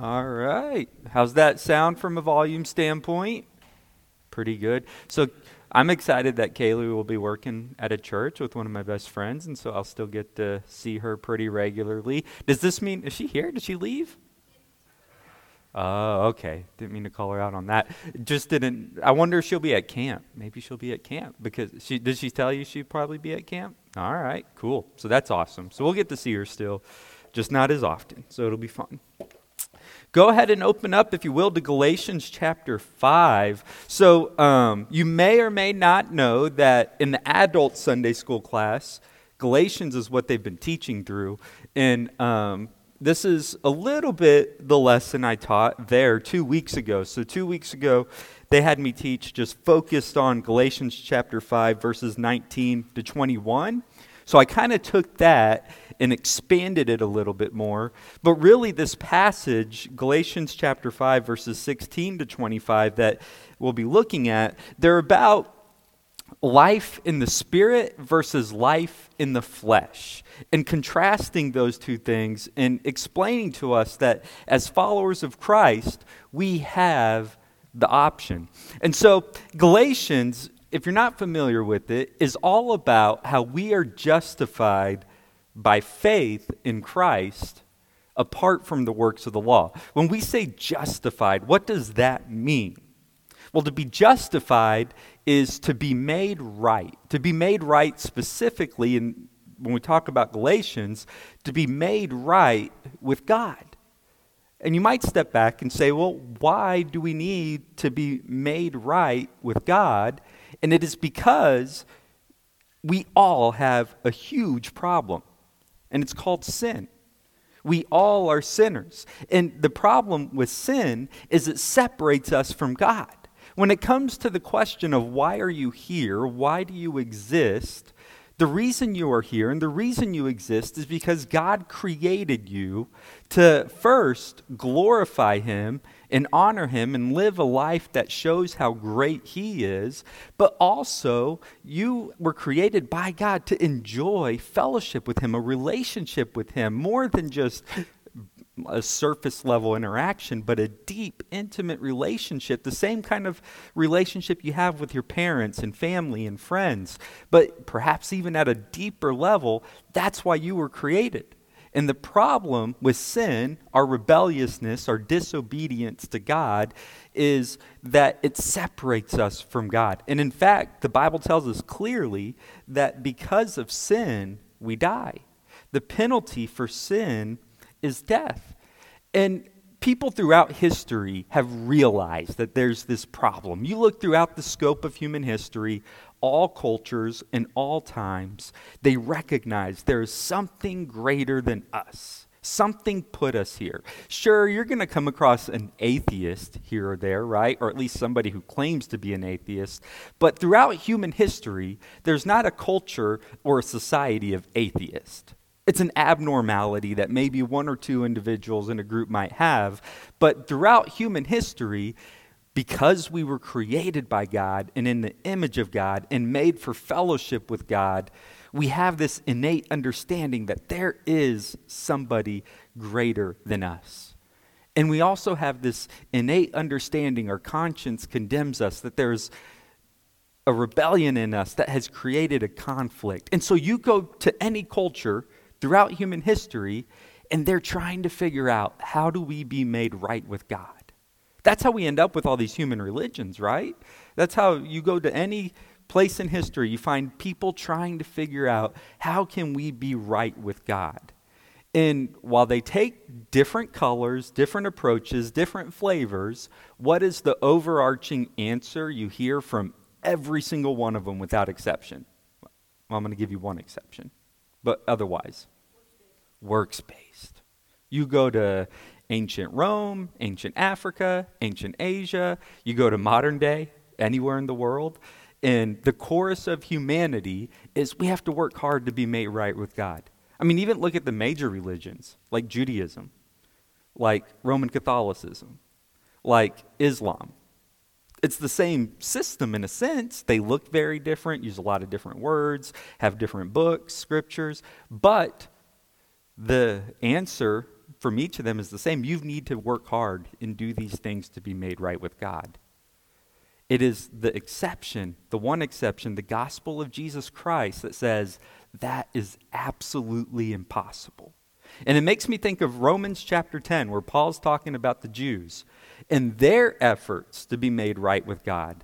All right. How's that sound from a volume standpoint? Pretty good. So I'm excited that Kaylee will be working at a church with one of my best friends, and so I'll still get to see her pretty regularly. Does this mean, is she here? Did she leave? Oh, okay. Didn't mean to call her out on that. Just didn't. I wonder if she'll be at camp. Maybe she'll be at camp because she did. She tell you she'd probably be at camp. All right, cool. So that's awesome. So we'll get to see her still, just not as often. So it'll be fun. Go ahead and open up, if you will, to Galatians chapter 5. So, um, you may or may not know that in the adult Sunday school class, Galatians is what they've been teaching through. And um, this is a little bit the lesson I taught there two weeks ago. So, two weeks ago, they had me teach just focused on Galatians chapter 5, verses 19 to 21. So I kind of took that and expanded it a little bit more. But really, this passage, Galatians chapter 5, verses 16 to 25, that we'll be looking at, they're about life in the spirit versus life in the flesh, and contrasting those two things and explaining to us that as followers of Christ, we have the option. And so, Galatians if you're not familiar with it, is all about how we are justified by faith in Christ apart from the works of the law. When we say justified, what does that mean? Well, to be justified is to be made right. To be made right specifically, in, when we talk about Galatians, to be made right with God. And you might step back and say, well, why do we need to be made right with God? And it is because we all have a huge problem, and it's called sin. We all are sinners. And the problem with sin is it separates us from God. When it comes to the question of why are you here, why do you exist, the reason you are here and the reason you exist is because God created you to first glorify Him and honor Him and live a life that shows how great He is, but also you were created by God to enjoy fellowship with Him, a relationship with Him, more than just a surface level interaction, but a deep, intimate relationship, the same kind of relationship you have with your parents and family and friends, but perhaps even at a deeper level, that's why you were created. And the problem with sin, our rebelliousness, our disobedience to God, is that it separates us from God. And in fact, the Bible tells us clearly that because of sin, we die. The penalty for sin is death. And people throughout history have realized that there's this problem. You look throughout the scope of human history, all cultures and all times, they recognize there is something greater than us. Something put us here. Sure, you're going to come across an atheist here or there, right? Or at least somebody who claims to be an atheist. But throughout human history, there's not a culture or a society of atheists. It's an abnormality that maybe one or two individuals in a group might have. But throughout human history, because we were created by God and in the image of God and made for fellowship with God, we have this innate understanding that there is somebody greater than us. And we also have this innate understanding, our conscience condemns us, that there's a rebellion in us that has created a conflict. And so you go to any culture throughout human history, and they're trying to figure out how do we be made right with God. That's how we end up with all these human religions, right? That's how you go to any place in history, you find people trying to figure out how can we be right with God. And while they take different colors, different approaches, different flavors, what is the overarching answer you hear from every single one of them without exception? Well, I'm going to give you one exception but otherwise, works based. You go to ancient Rome, ancient Africa, ancient Asia, you go to modern day, anywhere in the world, and the chorus of humanity is we have to work hard to be made right with God. I mean, even look at the major religions like Judaism, like Roman Catholicism, like Islam it's the same system in a sense. They look very different, use a lot of different words, have different books, scriptures, but the answer from each of them is the same. You need to work hard and do these things to be made right with God. It is the exception, the one exception, the gospel of Jesus Christ that says that is absolutely impossible. And it makes me think of Romans chapter 10, where Paul's talking about the Jews and their efforts to be made right with God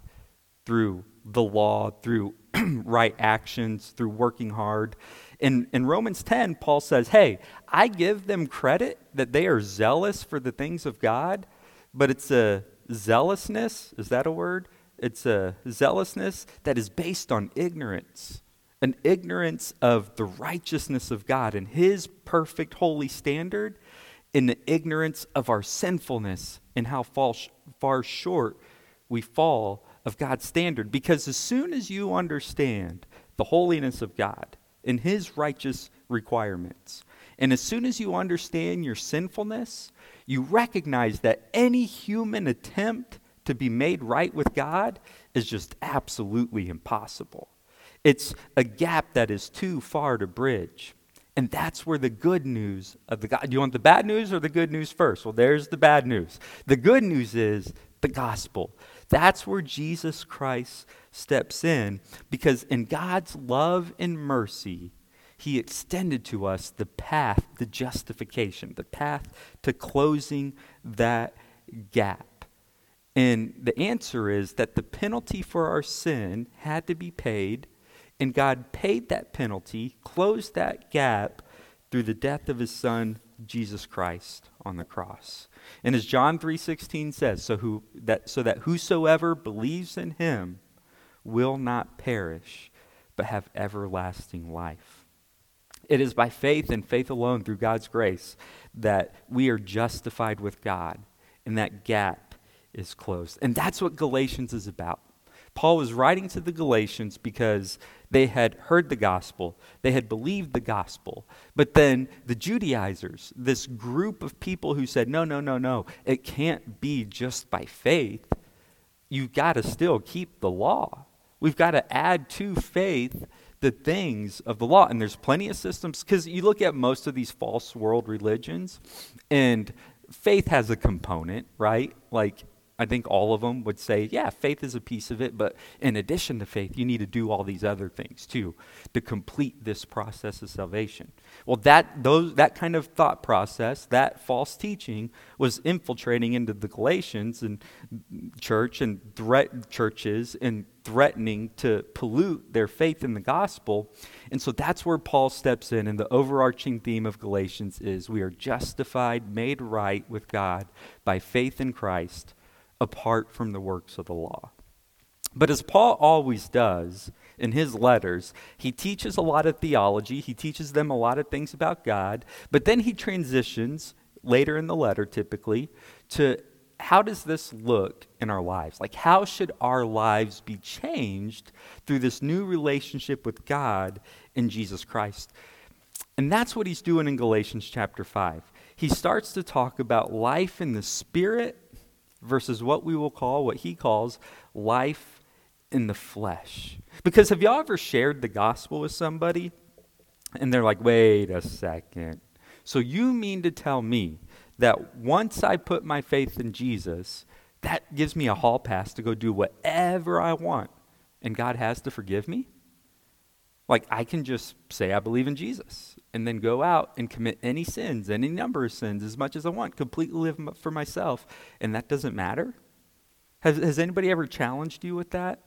through the law, through right actions, through working hard. In, in Romans 10, Paul says, Hey, I give them credit that they are zealous for the things of God, but it's a zealousness, is that a word? It's a zealousness that is based on ignorance, an ignorance of the righteousness of God and His perfect holy standard, in the ignorance of our sinfulness and how far short we fall of God's standard. Because as soon as you understand the holiness of God and His righteous requirements, and as soon as you understand your sinfulness, you recognize that any human attempt to be made right with God is just absolutely impossible. It's a gap that is too far to bridge. And that's where the good news of the God. Do you want the bad news or the good news first? Well, there's the bad news. The good news is the gospel. That's where Jesus Christ steps in because in God's love and mercy, he extended to us the path to justification, the path to closing that gap. And the answer is that the penalty for our sin had to be paid, and God paid that penalty, closed that gap through the death of his son Jesus Christ on the cross. And as John 3:16 says, so who that so that whosoever believes in him will not perish but have everlasting life. It is by faith and faith alone through God's grace that we are justified with God and that gap is closed. And that's what Galatians is about. Paul was writing to the Galatians because they had heard the gospel, they had believed the gospel. But then the Judaizers, this group of people who said, no, no, no, no, it can't be just by faith. You've got to still keep the law. We've got to add to faith the things of the law. And there's plenty of systems, because you look at most of these false world religions, and faith has a component, right? Like I think all of them would say, yeah, faith is a piece of it, but in addition to faith, you need to do all these other things too to complete this process of salvation. Well, that, those, that kind of thought process, that false teaching, was infiltrating into the Galatians and church and threat churches and threatening to pollute their faith in the gospel. And so that's where Paul steps in, and the overarching theme of Galatians is we are justified, made right with God by faith in Christ apart from the works of the law. But as Paul always does in his letters, he teaches a lot of theology, he teaches them a lot of things about God, but then he transitions later in the letter typically to how does this look in our lives? Like, how should our lives be changed through this new relationship with God in Jesus Christ? And that's what he's doing in Galatians chapter 5. He starts to talk about life in the Spirit versus what we will call, what he calls, life in the flesh. Because have y'all ever shared the gospel with somebody and they're like, wait a second. So you mean to tell me that once I put my faith in Jesus, that gives me a hall pass to go do whatever I want and God has to forgive me? Like, I can just say I believe in Jesus and then go out and commit any sins, any number of sins, as much as I want, completely live for myself, and that doesn't matter? Has, has anybody ever challenged you with that?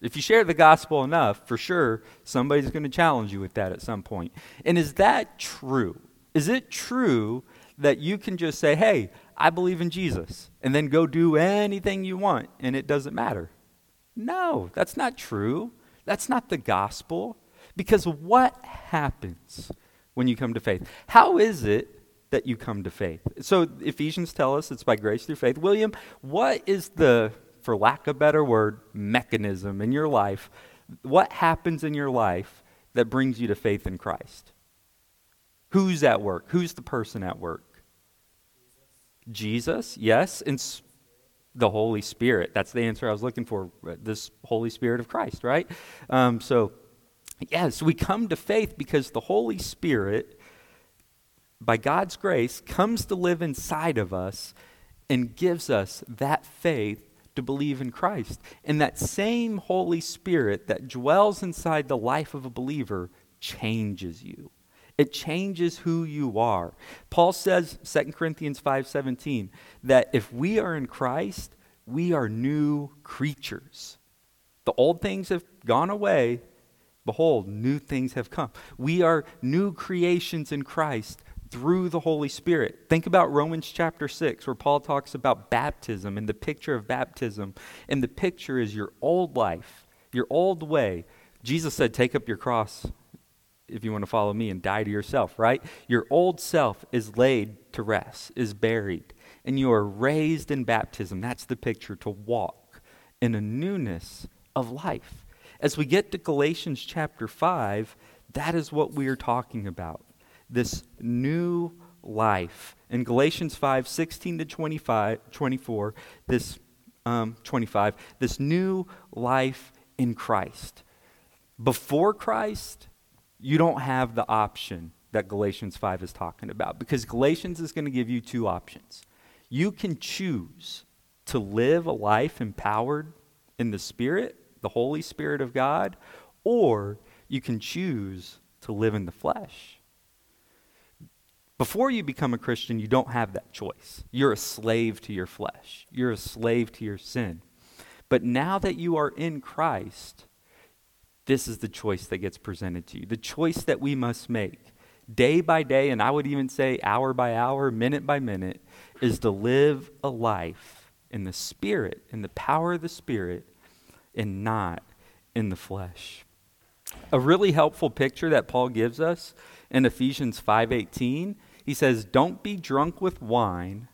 If you share the gospel enough, for sure, somebody's going to challenge you with that at some point. And is that true? Is it true that you can just say, hey, I believe in Jesus, and then go do anything you want, and it doesn't matter? No, that's not true. That's not the gospel. Because what happens when you come to faith? How is it that you come to faith? So Ephesians tell us it's by grace through faith. William, what is the, for lack of a better word, mechanism in your life? What happens in your life that brings you to faith in Christ? Who's at work? Who's the person at work? Jesus, yes. And the Holy Spirit. That's the answer I was looking for. This Holy Spirit of Christ, right? Um, so, yes, we come to faith because the Holy Spirit by God's grace, comes to live inside of us and gives us that faith to believe in Christ. And that same Holy Spirit that dwells inside the life of a believer changes you. It changes who you are. Paul says 2 Corinthians 5:17 that if we are in Christ, we are new creatures. The old things have gone away, behold, new things have come. We are new creations in Christ through the Holy Spirit. Think about Romans chapter 6, where Paul talks about baptism and the picture of baptism. And the picture is your old life, your old way. Jesus said, Take up your cross if you want to follow me and die to yourself, right? Your old self is laid to rest, is buried, and you are raised in baptism. That's the picture to walk in a newness of life. As we get to Galatians chapter 5, that is what we are talking about this new life. In Galatians 5 16 to 25, 24, this um, 25, this new life in Christ. Before Christ, you don't have the option that Galatians 5 is talking about because Galatians is going to give you two options. You can choose to live a life empowered in the Spirit, the Holy Spirit of God, or you can choose to live in the flesh. Before you become a Christian, you don't have that choice. You're a slave to your flesh, you're a slave to your sin. But now that you are in Christ, this is the choice that gets presented to you. The choice that we must make day by day, and I would even say hour by hour, minute by minute, is to live a life in the Spirit, in the power of the Spirit, and not in the flesh. A really helpful picture that Paul gives us in Ephesians 5:18, he says, "Don't be drunk with wine,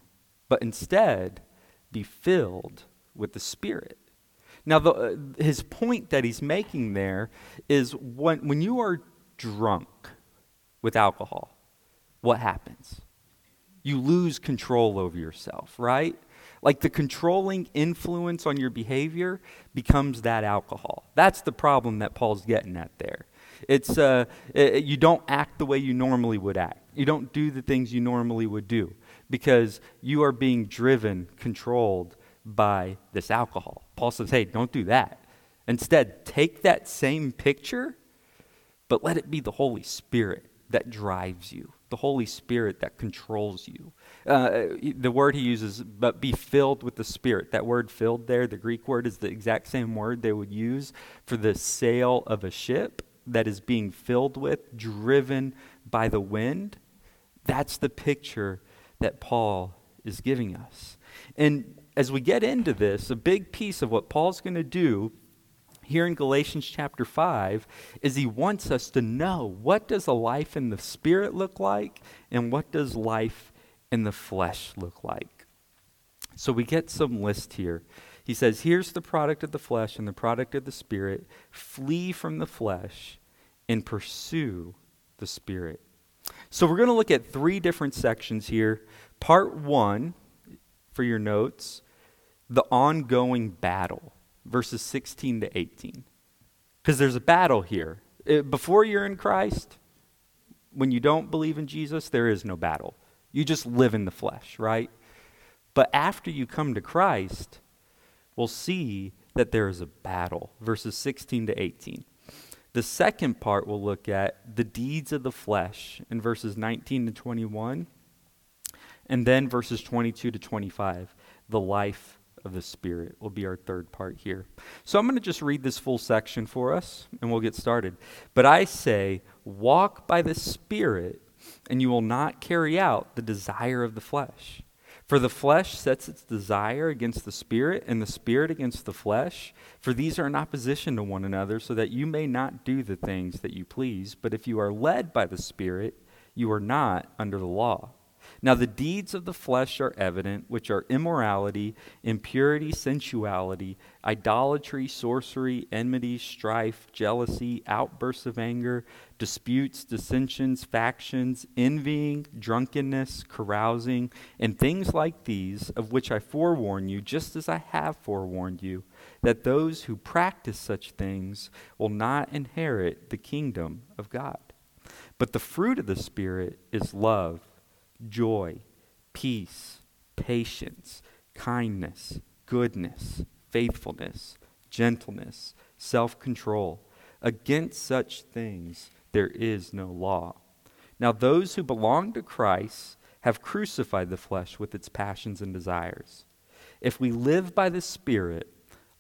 but instead be filled with the Spirit." Now, the, uh, his point that he's making there is when, when you are drunk with alcohol, what happens? You lose control over yourself, right? Like the controlling influence on your behavior becomes that alcohol. That's the problem that Paul's getting at there. It's uh, it, you don't act the way you normally would act. You don't do the things you normally would do because you are being driven, controlled by this alcohol. Paul says, hey, don't do that. Instead, take that same picture, but let it be the Holy Spirit that drives you, the Holy Spirit that controls you. Uh, the word he uses, but be filled with the Spirit. That word filled there, the Greek word, is the exact same word they would use for the sail of a ship that is being filled with, driven by the wind. That's the picture that Paul is giving us. And as we get into this, a big piece of what Paul's going to do here in Galatians chapter 5 is he wants us to know what does a life in the spirit look like and what does life in the flesh look like. So we get some list here. He says, Here's the product of the flesh and the product of the spirit. Flee from the flesh and pursue the spirit. So we're going to look at three different sections here. Part one, for your notes, the ongoing battle, verses 16 to 18. Because there's a battle here. Uh, before you're in Christ, when you don't believe in Jesus, there is no battle. You just live in the flesh, right? But after you come to Christ, we'll see that there is a battle. Verses 16 to 18. The second part we'll look at the deeds of the flesh in verses 19 to 21. And then verses 22 to 25, the life of the Spirit will be our third part here. So I'm going to just read this full section for us and we'll get started. But I say, walk by the Spirit, and you will not carry out the desire of the flesh. For the flesh sets its desire against the spirit, and the spirit against the flesh. For these are in opposition to one another, so that you may not do the things that you please. But if you are led by the spirit, you are not under the law. Now, the deeds of the flesh are evident, which are immorality, impurity, sensuality, idolatry, sorcery, enmity, strife, jealousy, outbursts of anger, disputes, dissensions, factions, envying, drunkenness, carousing, and things like these, of which I forewarn you, just as I have forewarned you, that those who practice such things will not inherit the kingdom of God. But the fruit of the Spirit is love joy, peace, patience, kindness, goodness, faithfulness, gentleness, self control. Against such things there is no law. Now, those who belong to Christ have crucified the flesh with its passions and desires. If we live by the Spirit,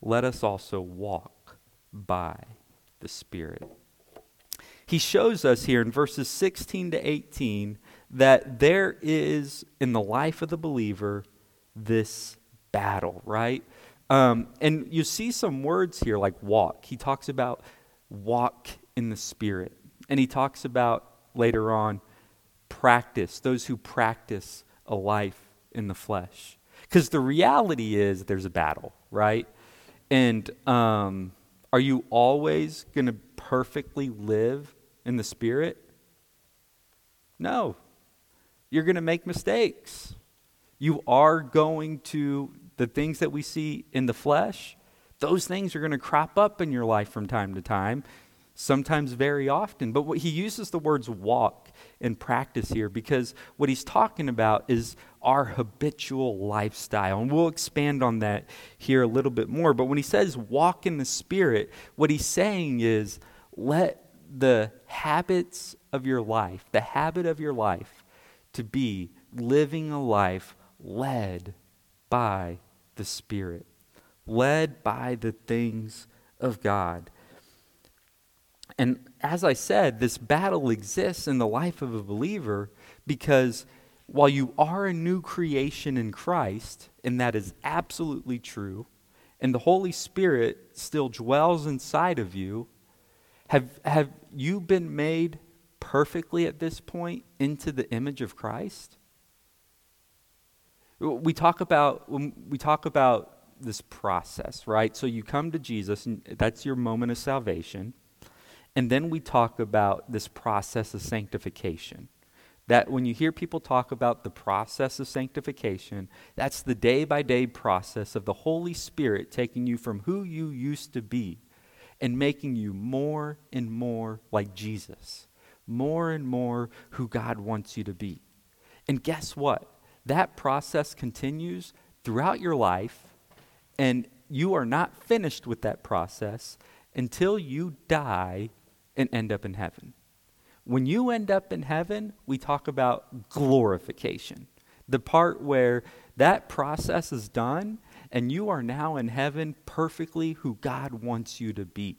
let us also walk by the Spirit. He shows us here in verses 16 to 18 that there is in the life of the believer this battle, right? Um, and you see some words here like walk. He talks about walk in the Spirit. And he talks about later on practice, those who practice a life in the flesh. Because the reality is there's a battle, right? And um, are you always going to perfectly live in the Spirit? No. You're going to make mistakes. You are going to, the things that we see in the flesh, those things are going to crop up in your life from time to time, sometimes very often. But what he uses the words walk and practice here because what he's talking about is our habitual lifestyle. And we'll expand on that here a little bit more. But when he says walk in the Spirit, what he's saying is let the habits of your life, the habit of your life, to be living a life led by the Spirit, led by the things of God. And as I said, this battle exists in the life of a believer because while you are a new creation in Christ, and that is absolutely true, and the Holy Spirit still dwells inside of you, have, have you been made perfectly at this point into the image of Christ? We talk about when we talk about this process, right? So you come to Jesus, and that's your moment of salvation. And then we talk about this process of sanctification. That when you hear people talk about the process of sanctification, that's the day by day process of the Holy Spirit taking you from who you used to be and making you more and more like Jesus, more and more who God wants you to be. And guess what? That process continues throughout your life, and you are not finished with that process until you die and end up in heaven. When you end up in heaven, we talk about glorification. The part where that process is done and you are now in heaven perfectly who God wants you to be.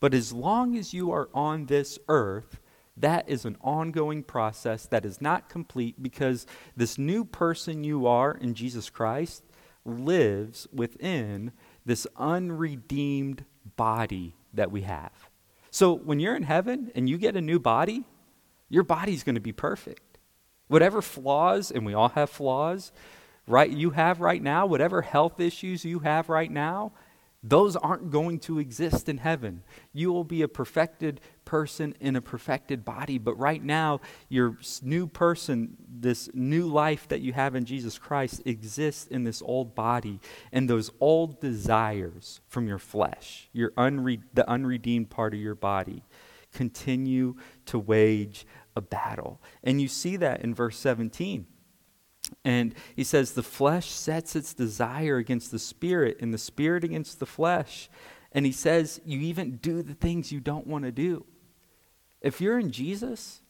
But as long as you are on this earth, that is an ongoing process that is not complete because this new person you are in Jesus Christ lives within this unredeemed body that we have. So when you're in heaven and you get a new body, your body's going to be perfect. Whatever flaws, and we all have flaws, right? You have right now, whatever health issues you have right now, those aren't going to exist in heaven. You will be a perfected person in a perfected body. But right now, your new person, this new life that you have in Jesus Christ, exists in this old body. And those old desires from your flesh, your unre- the unredeemed part of your body, continue to wage a battle. And you see that in verse 17. And he says, the flesh sets its desire against the spirit, and the spirit against the flesh. And he says, you even do the things you don't want to do. If you're in Jesus,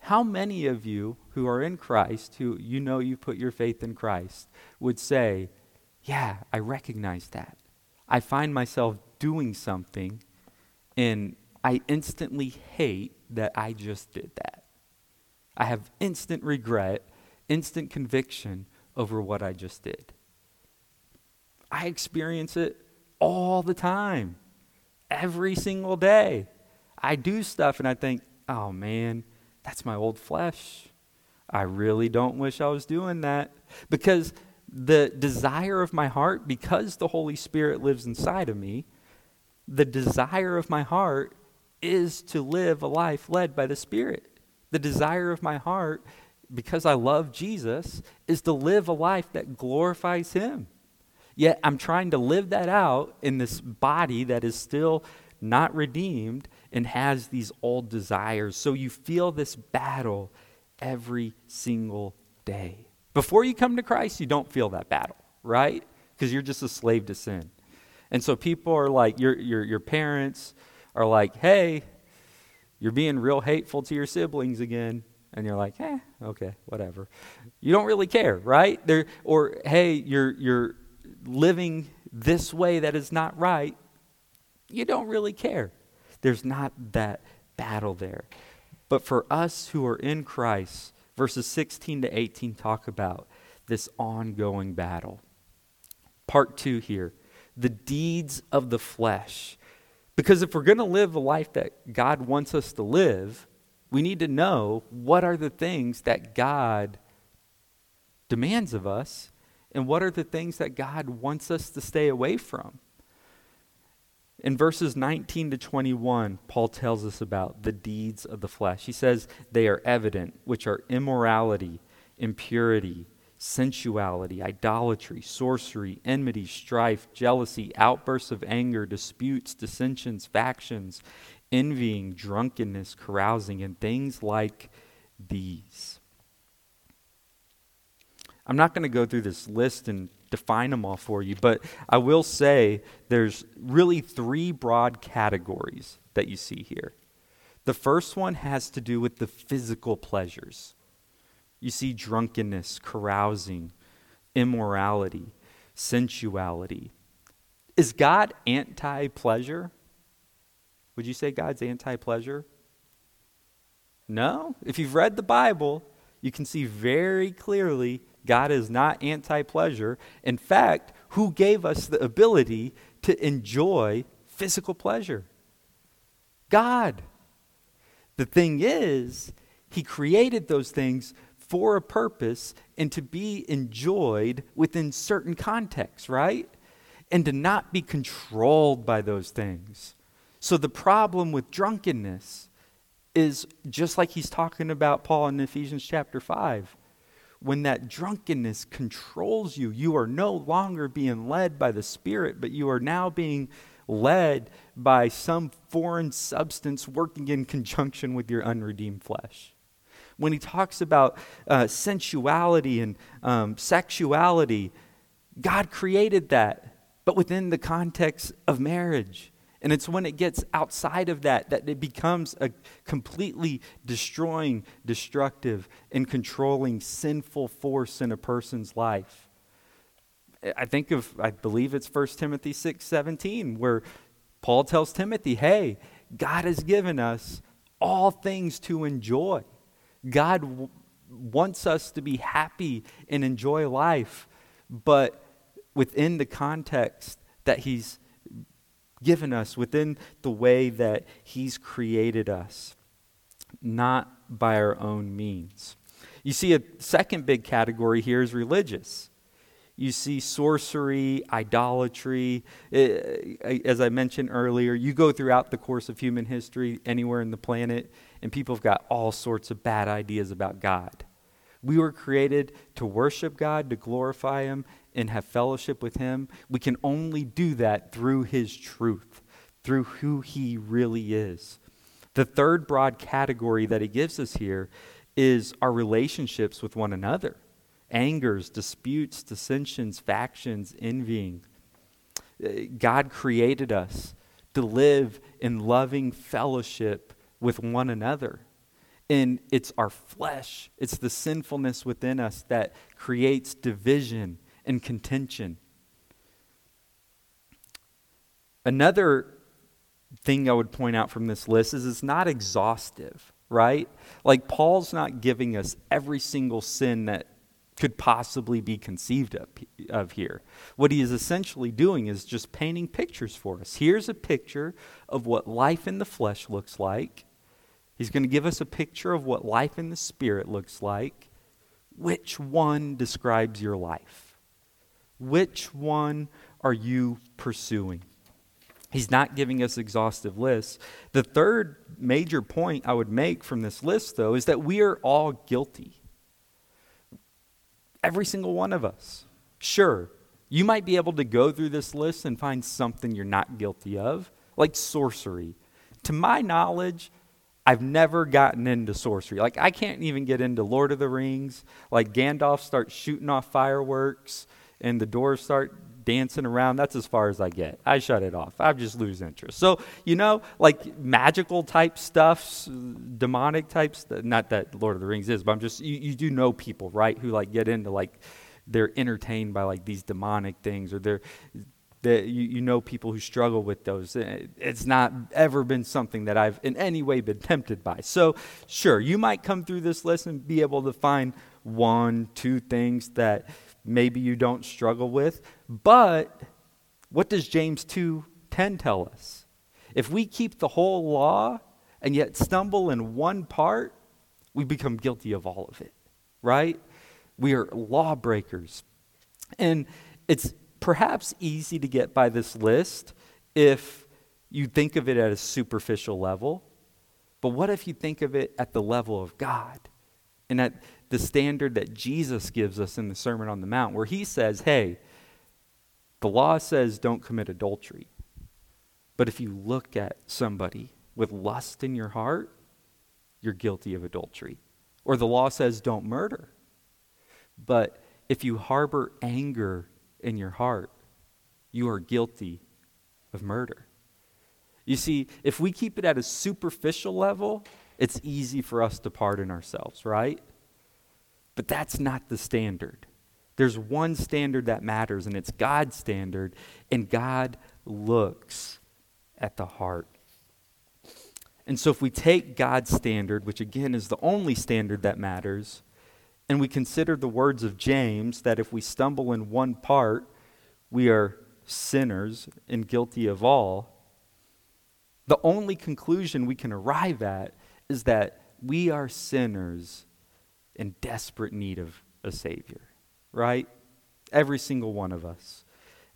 how many of you who are in Christ, who you know you put your faith in Christ, would say, Yeah, I recognize that. I find myself doing something, and I instantly hate that I just did that. I have instant regret instant conviction over what I just did. I experience it all the time, every single day. I do stuff and I think, oh man, that's my old flesh. I really don't wish I was doing that. Because the desire of my heart, because the Holy Spirit lives inside of me, the desire of my heart is to live a life led by the Spirit. The desire of my heart because I love Jesus, is to live a life that glorifies Him. Yet I'm trying to live that out in this body that is still not redeemed and has these old desires. So you feel this battle every single day. Before you come to Christ, you don't feel that battle, right? Because you're just a slave to sin. And so people are like, your, your, your parents are like, hey, you're being real hateful to your siblings again. And you're like, eh, okay, whatever. You don't really care, right? There, or, hey, you're, you're living this way that is not right. You don't really care. There's not that battle there. But for us who are in Christ, verses 16 to 18 talk about this ongoing battle. Part two here the deeds of the flesh. Because if we're going to live the life that God wants us to live, we need to know what are the things that God demands of us and what are the things that God wants us to stay away from. In verses 19 to 21, Paul tells us about the deeds of the flesh. He says they are evident, which are immorality, impurity, sensuality, idolatry, sorcery, enmity, strife, jealousy, outbursts of anger, disputes, dissensions, factions, envying, drunkenness, carousing, and things like these. I'm not going to go through this list and define them all for you, but I will say there's really three broad categories that you see here. The first one has to do with the physical pleasures. You see drunkenness, carousing, immorality, sensuality. Is God anti pleasure? Would you say God's anti pleasure? No. If you've read the Bible, you can see very clearly God is not anti pleasure. In fact, who gave us the ability to enjoy physical pleasure? God. The thing is, He created those things for a purpose and to be enjoyed within certain contexts, right? And to not be controlled by those things. So the problem with drunkenness is just like he's talking about Paul in Ephesians chapter 5. When that drunkenness controls you, you are no longer being led by the Spirit, but you are now being led by some foreign substance working in conjunction with your unredeemed flesh when he talks about uh, sensuality and um, sexuality, God created that, but within the context of marriage. And it's when it gets outside of that that it becomes a completely destroying, destructive, and controlling sinful force in a person's life. I think of, I believe it's 1 Timothy 6 17, where Paul tells Timothy, hey, God has given us all things to enjoy. God w- wants us to be happy and enjoy life, but within the context that He's given us, within the way that He's created us, not by our own means. You see, a second big category here is religious. You see sorcery, idolatry. As I mentioned earlier, you go throughout the course of human history, anywhere in the planet, and people have got all sorts of bad ideas about God. We were created to worship God, to glorify Him, and have fellowship with Him. We can only do that through His truth, through who He really is. The third broad category that He gives us here is our relationships with one another angers, disputes, dissensions, factions, envying. God created us to live in loving fellowship with one another. And it's our flesh, it's the sinfulness within us that creates division and contention. Another thing I would point out from this list is it's not exhaustive, right? Like Paul's not giving us every single sin that could possibly be conceived of, of here. What he is essentially doing is just painting pictures for us. Here's a picture of what life in the flesh looks like. He's going to give us a picture of what life in the Spirit looks like. Which one describes your life? Which one are you pursuing? He's not giving us exhaustive lists. The third major point I would make from this list, though, is that we are all guilty. Every single one of us. Sure, you might be able to go through this list and find something you're not guilty of, like sorcery. To my knowledge, I've never gotten into sorcery. Like, I can't even get into Lord of the Rings. Like, Gandalf starts shooting off fireworks and the doors start dancing around. That's as far as I get. I shut it off. I just lose interest. So, you know, like magical type stuff, demonic types, not that Lord of the Rings is, but I'm just, you, you do know people, right, who like get into like, they're entertained by like these demonic things or they're that you, you know people who struggle with those. Eh, it's not ever been something that I've in any way been tempted by. So, sure, you might come through this list and be able to find one, two things that maybe you don't struggle with. But what does James 2:10 tell us? If we keep the whole law and yet stumble in one part, we become guilty of all of it, right? We are lawbreakers. And it's perhaps easy to get by this list if you think of it at a superficial level. But what if you think of it at the level of God and at the standard that Jesus gives us in the Sermon on the Mount, where he says, hey, the law says don't commit adultery. But if you look at somebody with lust in your heart, you're guilty of adultery. Or the law says don't murder. But if you harbor anger in your heart, you are guilty of murder. You see, if we keep it at a superficial level, it's easy for us to pardon ourselves, right? But that's not the standard. There's one standard that matters, and it's God's standard, and God looks at the heart. And so, if we take God's standard, which again is the only standard that matters, and we consider the words of James that if we stumble in one part, we are sinners and guilty of all, the only conclusion we can arrive at is that we are sinners in desperate need of a Savior, right? Every single one of us.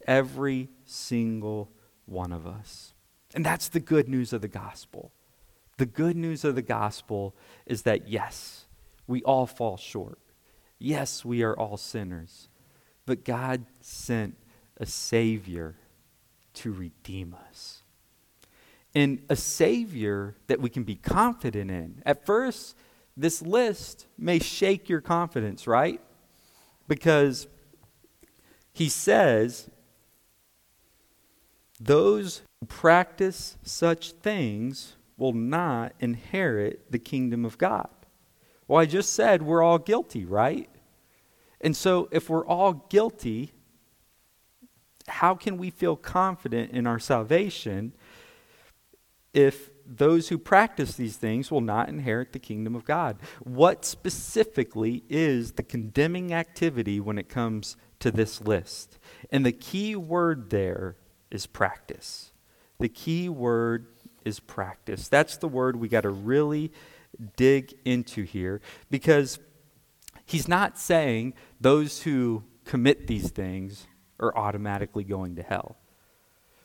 Every single one of us. And that's the good news of the gospel. The good news of the gospel is that, yes, we all fall short. Yes, we are all sinners. But God sent a Savior to redeem us. And a Savior that we can be confident in. At first, this list may shake your confidence, right? Because he says, those who practice such things will not inherit the kingdom of God. Well, I just said we're all guilty, right? And so if we're all guilty, how can we feel confident in our salvation if those who practice these things will not inherit the kingdom of God? What specifically is the condemning activity when it comes to this list? And the key word there is practice. The key word is practice. That's the word we got to really dig into here because he's not saying those who commit these things are automatically going to hell.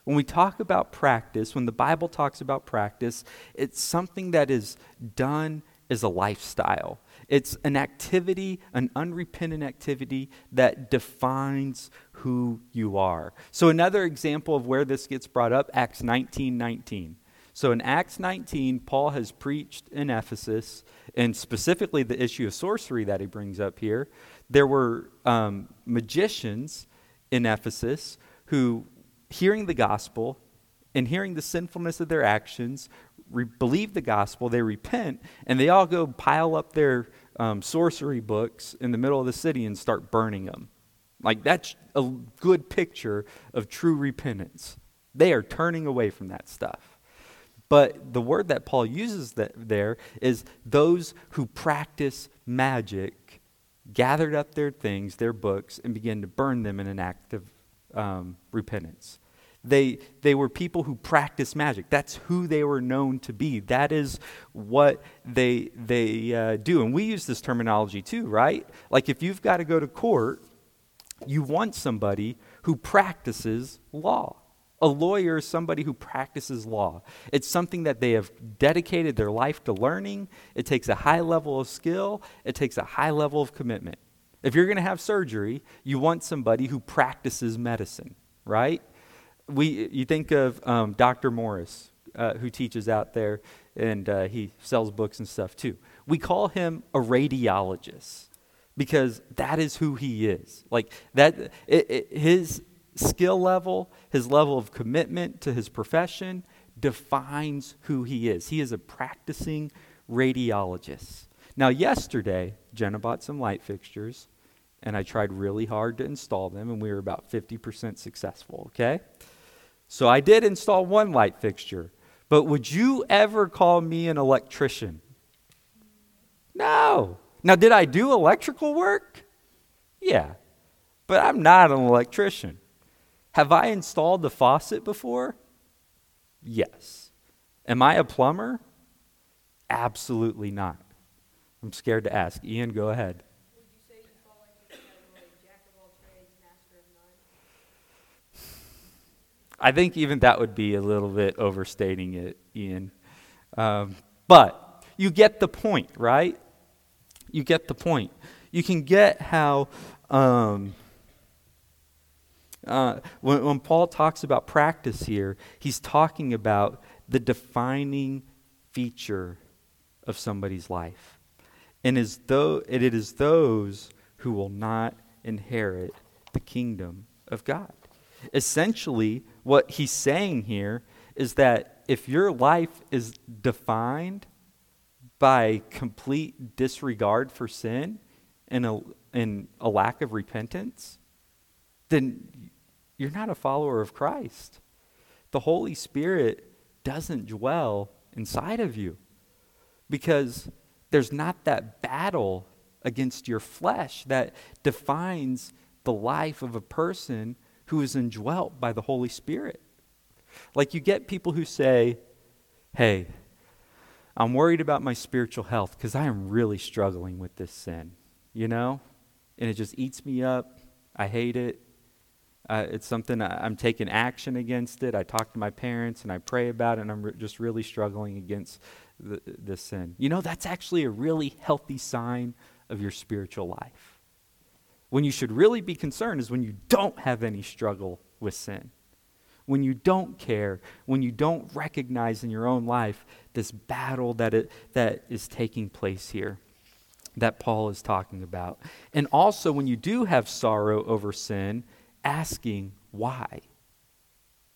When we talk about practice, when the Bible talks about practice, it's something that is done as a lifestyle. It's an activity, an unrepentant activity that defines who you are. So another example of where this gets brought up, Acts 19, 19. So in Acts 19, Paul has preached in Ephesus, and specifically the issue of sorcery that he brings up here. There were um, magicians in Ephesus who, hearing the gospel and hearing the sinfulness of their actions, re- believe the gospel, they repent, and they all go pile up their um, sorcery books in the middle of the city and start burning them. Like, that's a good picture of true repentance. They are turning away from that stuff. But the word that Paul uses that there is those who practice magic gathered up their things, their books, and began to burn them in an act of um, repentance. They, they were people who practiced magic. That's who they were known to be. That is what they, they uh, do. And we use this terminology too, right? Like if you've got to go to court, you want somebody who practices law. A lawyer is somebody who practices law. It's something that they have dedicated their life to learning. It takes a high level of skill, it takes a high level of commitment. If you're going to have surgery, you want somebody who practices medicine, right? We, you think of um, Dr. Morris uh, who teaches out there, and uh, he sells books and stuff too. We call him a radiologist because that is who he is. Like that, it, it, his skill level, his level of commitment to his profession defines who he is. He is a practicing radiologist. Now, yesterday, Jenna bought some light fixtures, and I tried really hard to install them, and we were about 50% successful, okay? So I did install one light fixture, but would you ever call me an electrician? No. Now, did I do electrical work? Yeah, but I'm not an electrician. Have I installed the faucet before? Yes. Am I a plumber? Absolutely not. I'm scared to ask. Ian, go ahead. I think even that would be a little bit overstating it, Ian. Um, but you get the point, right? You get the point. You can get how um, uh, when, when Paul talks about practice here, he's talking about the defining feature of somebody's life. And though, it is those who will not inherit the kingdom of God. Essentially, what he's saying here is that if your life is defined by complete disregard for sin and a, and a lack of repentance, then you're not a follower of Christ. The Holy Spirit doesn't dwell inside of you because there's not that battle against your flesh that defines the life of a person who is indwelt by the Holy Spirit. Like you get people who say, Hey, I'm worried about my spiritual health because I am really struggling with this sin, you know? And it just eats me up. I hate it. Uh, it's something I, am taking action against it. I talk to my parents and I pray about it, and I'm re- just really struggling against the, this sin. You know, that's actually a really healthy sign of your spiritual life. When you should really be concerned is when you don't have any struggle with sin. When you don't care, when you don't recognize in your own life this battle that, it, that is taking place here that Paul is talking about. And also when you do have sorrow over sin, asking why.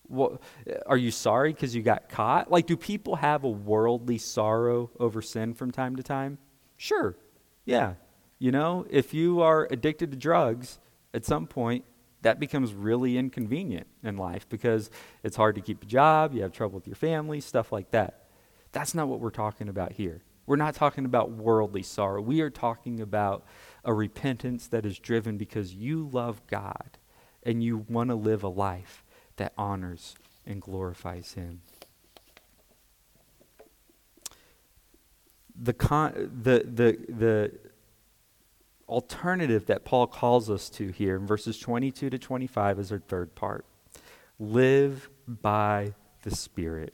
What, are you sorry because you got caught? Like, do people have a worldly sorrow over sin from time to time? Sure. Yeah. You know, if you are addicted to drugs, at some point, that becomes really inconvenient in life because it's hard to keep a job, you have trouble with your family, stuff like that. That's not what we're talking about here. We're not talking about worldly sorrow. We are talking about a repentance that is driven because you love God and you want to live a life that honors and glorifies Him. The, con- the, the, the alternative that Paul calls us to here in verses 22 to 25 is our third part live by the Spirit.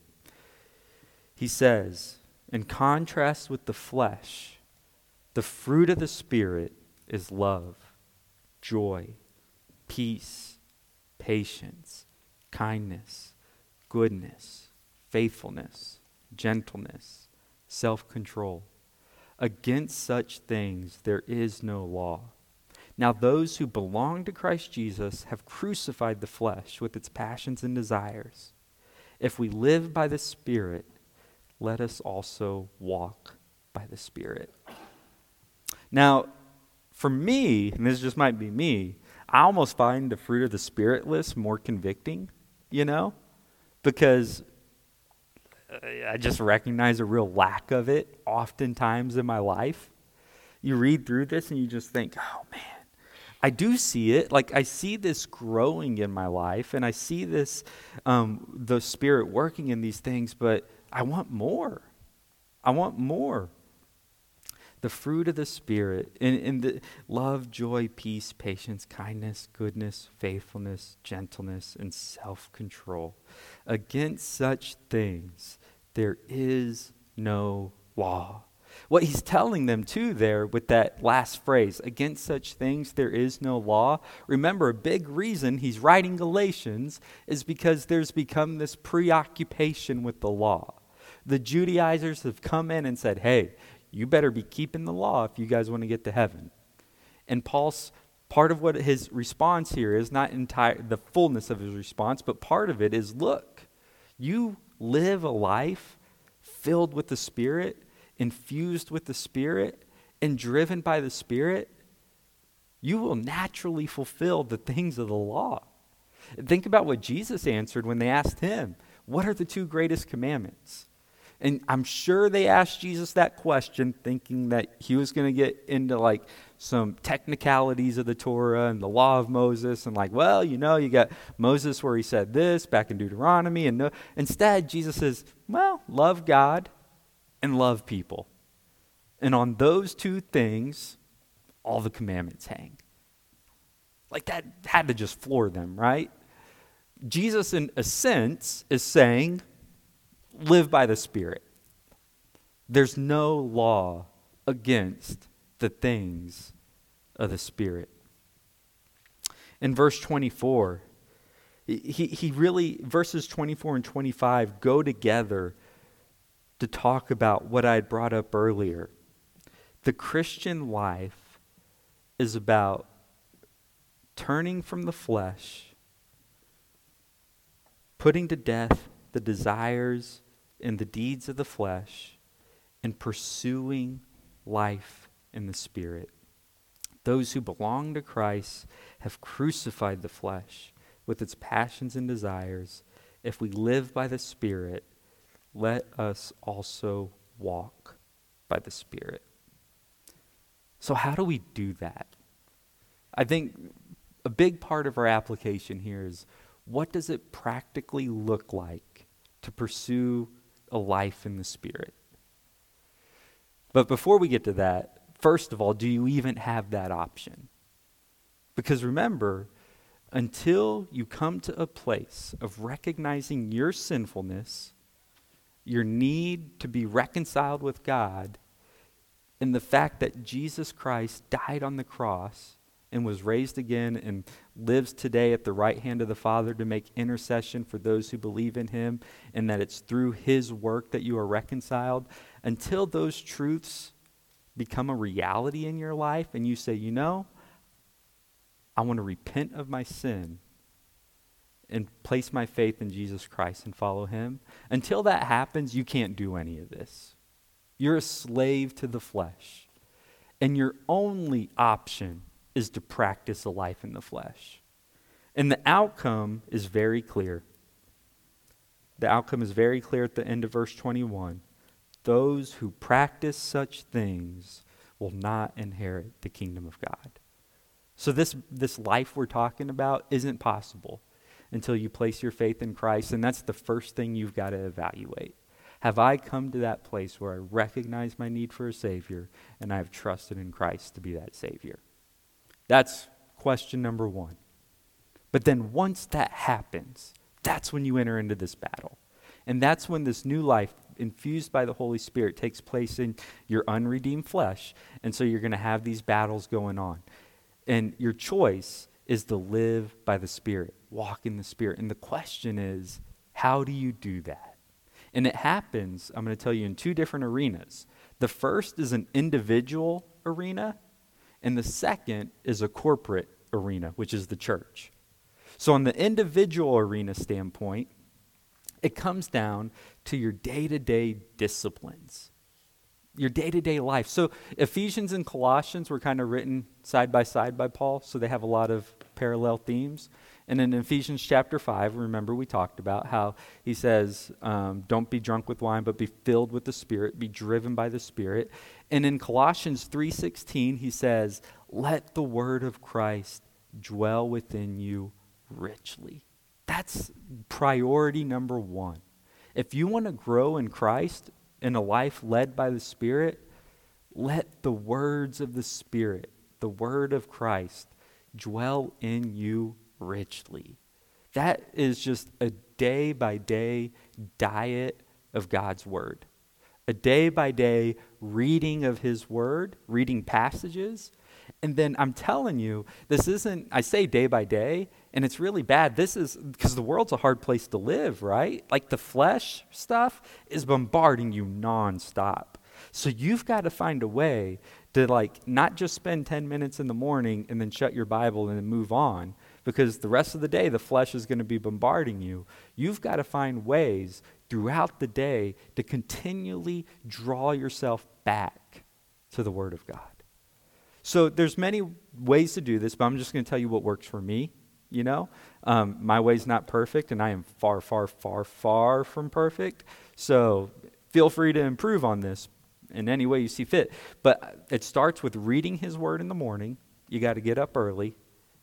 He says, in contrast with the flesh, the fruit of the Spirit is love, joy, peace, patience, kindness, goodness, faithfulness, gentleness, self control. Against such things there is no law. Now, those who belong to Christ Jesus have crucified the flesh with its passions and desires. If we live by the Spirit, let us also walk by the Spirit. Now, for me, and this just might be me, I almost find the fruit of the Spirit list more convicting, you know, because I just recognize a real lack of it oftentimes in my life. You read through this and you just think, oh man, I do see it. Like I see this growing in my life, and I see this, um, the Spirit working in these things, but I want more. I want more the fruit of the Spirit in, in the love, joy, peace, patience, kindness, goodness, faithfulness, gentleness, and self control. Against such things there is no law. What he's telling them, too, there with that last phrase, against such things there is no law. Remember, a big reason he's writing Galatians is because there's become this preoccupation with the law. The Judaizers have come in and said, hey, you better be keeping the law if you guys want to get to heaven. And Paul's part of what his response here is not entire the fullness of his response, but part of it is look, you live a life filled with the Spirit, infused with the Spirit, and driven by the Spirit, you will naturally fulfill the things of the law. Think about what Jesus answered when they asked him, What are the two greatest commandments? And I'm sure they asked Jesus that question thinking that he was going to get into like some technicalities of the Torah and the law of Moses and like, well, you know, you got Moses where he said this back in Deuteronomy and no, instead Jesus says, well, love God and love people. And on those two things, all the commandments hang. Like that had to just floor them, right? Jesus, in a sense, is saying, live by the Spirit. There's no law against the things of the Spirit. In verse 24, he, he really, verses 24 and 25 go together to talk about what I had brought up earlier. The Christian life is about turning from the flesh, putting to death the desires and the deeds of the flesh, and pursuing life in the Spirit. Those who belong to Christ have crucified the flesh with its passions and desires. If we live by the Spirit, let us also walk by the Spirit. So, how do we do that? I think a big part of our application here is what does it practically look like to pursue a life in the Spirit? But before we get to that, first of all, do you even have that option? Because remember, until you come to a place of recognizing your sinfulness, your need to be reconciled with God, and the fact that Jesus Christ died on the cross and was raised again and lives today at the right hand of the Father to make intercession for those who believe in him, and that it's through his work that you are reconciled, until those truths become a reality in your life and you say, you know, I want to repent of my sin and place my faith in Jesus Christ and follow him, until that happens, you can't do any of this. You're a slave to the flesh. And your only option is to practice a life in the flesh. And the outcome is very clear. The outcome is very clear at the end of verse 21. Those who practice such things will not inherit the kingdom of God. So, this, this life we're talking about isn't possible until you place your faith in Christ. And that's the first thing you've got to evaluate. Have I come to that place where I recognize my need for a Savior and I have trusted in Christ to be that Savior? That's question number one. But then once that happens, that's when you enter into this battle. And that's when this new life, infused by the Holy Spirit, takes place in your unredeemed flesh. And so you're going to have these battles going on. And your choice is to live by the Spirit, walk in the Spirit. And the question is, how do you do that? And it happens, I'm going to tell you, in two different arenas. The first is an individual arena, and the second is a corporate arena, which is the church. So, on the individual arena standpoint, it comes down to your day to day disciplines, your day to day life. So, Ephesians and Colossians were kind of written side by side by Paul, so they have a lot of parallel themes. And in Ephesians chapter 5, remember we talked about how he says, um, don't be drunk with wine, but be filled with the Spirit, be driven by the Spirit. And in Colossians 3.16, he says, let the word of Christ dwell within you richly. That's priority number one. If you want to grow in Christ in a life led by the Spirit, let the words of the Spirit, the word of Christ, dwell in you richly. That is just a day by day diet of God's word. a day by day reading of His Word, reading passages. And then I'm telling you, this isn't, I say day by day, and it's really bad. This is because the world's a hard place to live, right? Like the flesh stuff is bombarding you nonstop. So you've got to find a way to like not just spend 10 minutes in the morning and then shut your Bible and then move on because the rest of the day the flesh is going to be bombarding you. You've got to find ways throughout the day to continually draw yourself back to the word of God. So there's many ways to do this, but I'm just going to tell you what works for me. You know, um, my way's not perfect, and I am far, far, far, far from perfect. So feel free to improve on this in any way you see fit. But it starts with reading His Word in the morning. You got to get up early.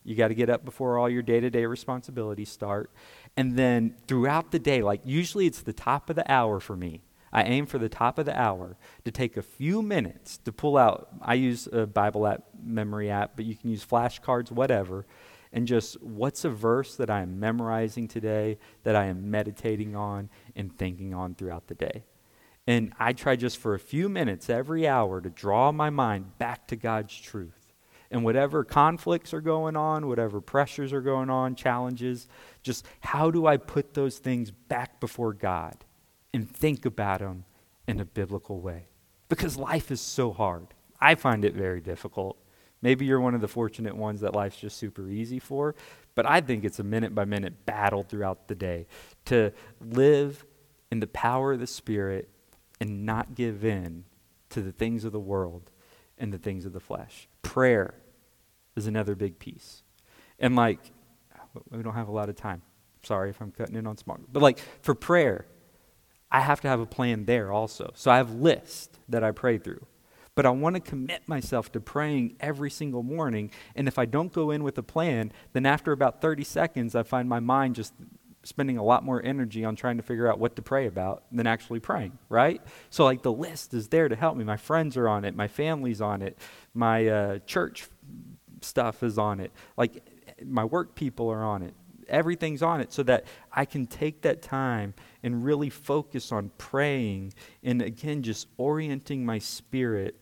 You got to get up before all your day to day responsibilities start. And then throughout the day, like usually it's the top of the hour for me. I aim for the top of the hour to take a few minutes to pull out. I use a Bible app, memory app, but you can use flashcards, whatever. And just what's a verse that I am memorizing today, that I am meditating on and thinking on throughout the day. And I try just for a few minutes every hour to draw my mind back to God's truth. And whatever conflicts are going on, whatever pressures are going on, challenges, just how do I put those things back before God and think about them in a biblical way? Because life is so hard. I find it very difficult. Maybe you're one of the fortunate ones that life's just super easy for, but I think it's a minute by minute battle throughout the day to live in the power of the Spirit and not give in to the things of the world and the things of the flesh. Prayer is another big piece. And like, we don't have a lot of time. Sorry if I'm cutting in on smart. But like for prayer, I have to have a plan there also. So I have lists that I pray through. But I want to commit myself to praying every single morning. And if I don't go in with a plan, then after about 30 seconds, I find my mind just spending a lot more energy on trying to figure out what to pray about than actually praying, right? So, like, the list is there to help me. My friends are on it, my family's on it, my uh, church stuff is on it, like, my work people are on it. Everything's on it so that I can take that time and really focus on praying and, again, just orienting my spirit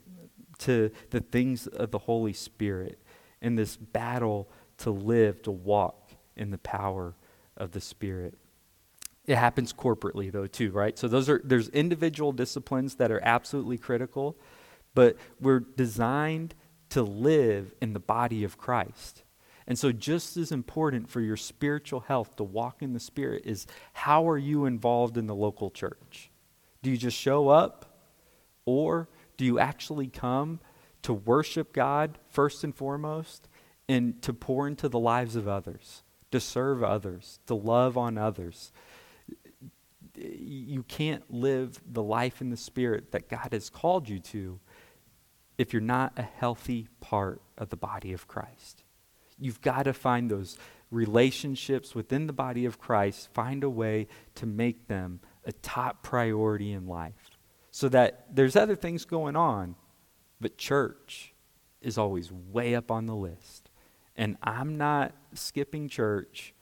to the things of the Holy Spirit in this battle to live, to walk in the power of the Spirit. It happens corporately though too, right? So those are there's individual disciplines that are absolutely critical, but we're designed to live in the body of Christ. And so just as important for your spiritual health to walk in the spirit is how are you involved in the local church? Do you just show up or do you actually come to worship God first and foremost and to pour into the lives of others? to serve others, to love on others. You can't live the life in the Spirit that God has called you to if you're not a healthy part of the body of Christ. You've got to find those relationships within the body of Christ, find a way to make them a top priority in life. So that there's other things going on, but church is always way up on the list. And I'm not skipping church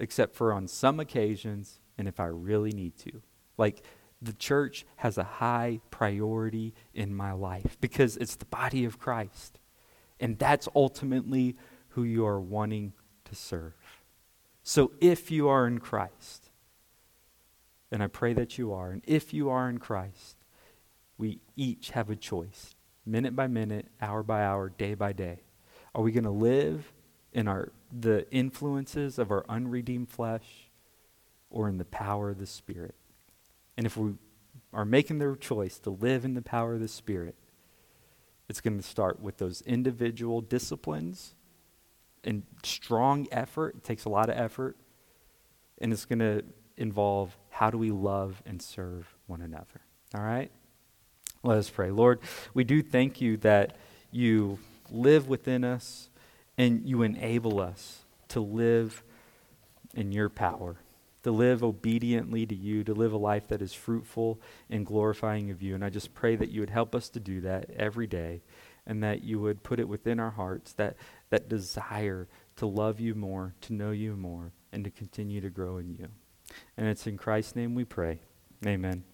except for on some occasions and if I really need to. Like, the church has a high priority in my life because it's the body of Christ. And that's ultimately who you are wanting to serve. So if you are in Christ, and I pray that you are, and if you are in Christ, we each have a choice, minute by minute, hour by hour, day by day. Are we going to live in our the influences of our unredeemed flesh or in the power of the Spirit? And if we are making the choice to live in the power of the Spirit, it's going to start with those individual disciplines and strong effort. It takes a lot of effort. And it's going to involve how do we love and serve one another. All right? Let us pray. Lord, we do thank you that you live within us and you enable us to live in your power, to live obediently to you, to live a life that is fruitful and glorifying of you. And I just pray that you would help us to do that every day and that you would put it within our hearts that, that desire to love you more, to know you more, and to continue to grow in you. And it's in Christ's name we pray. Amen.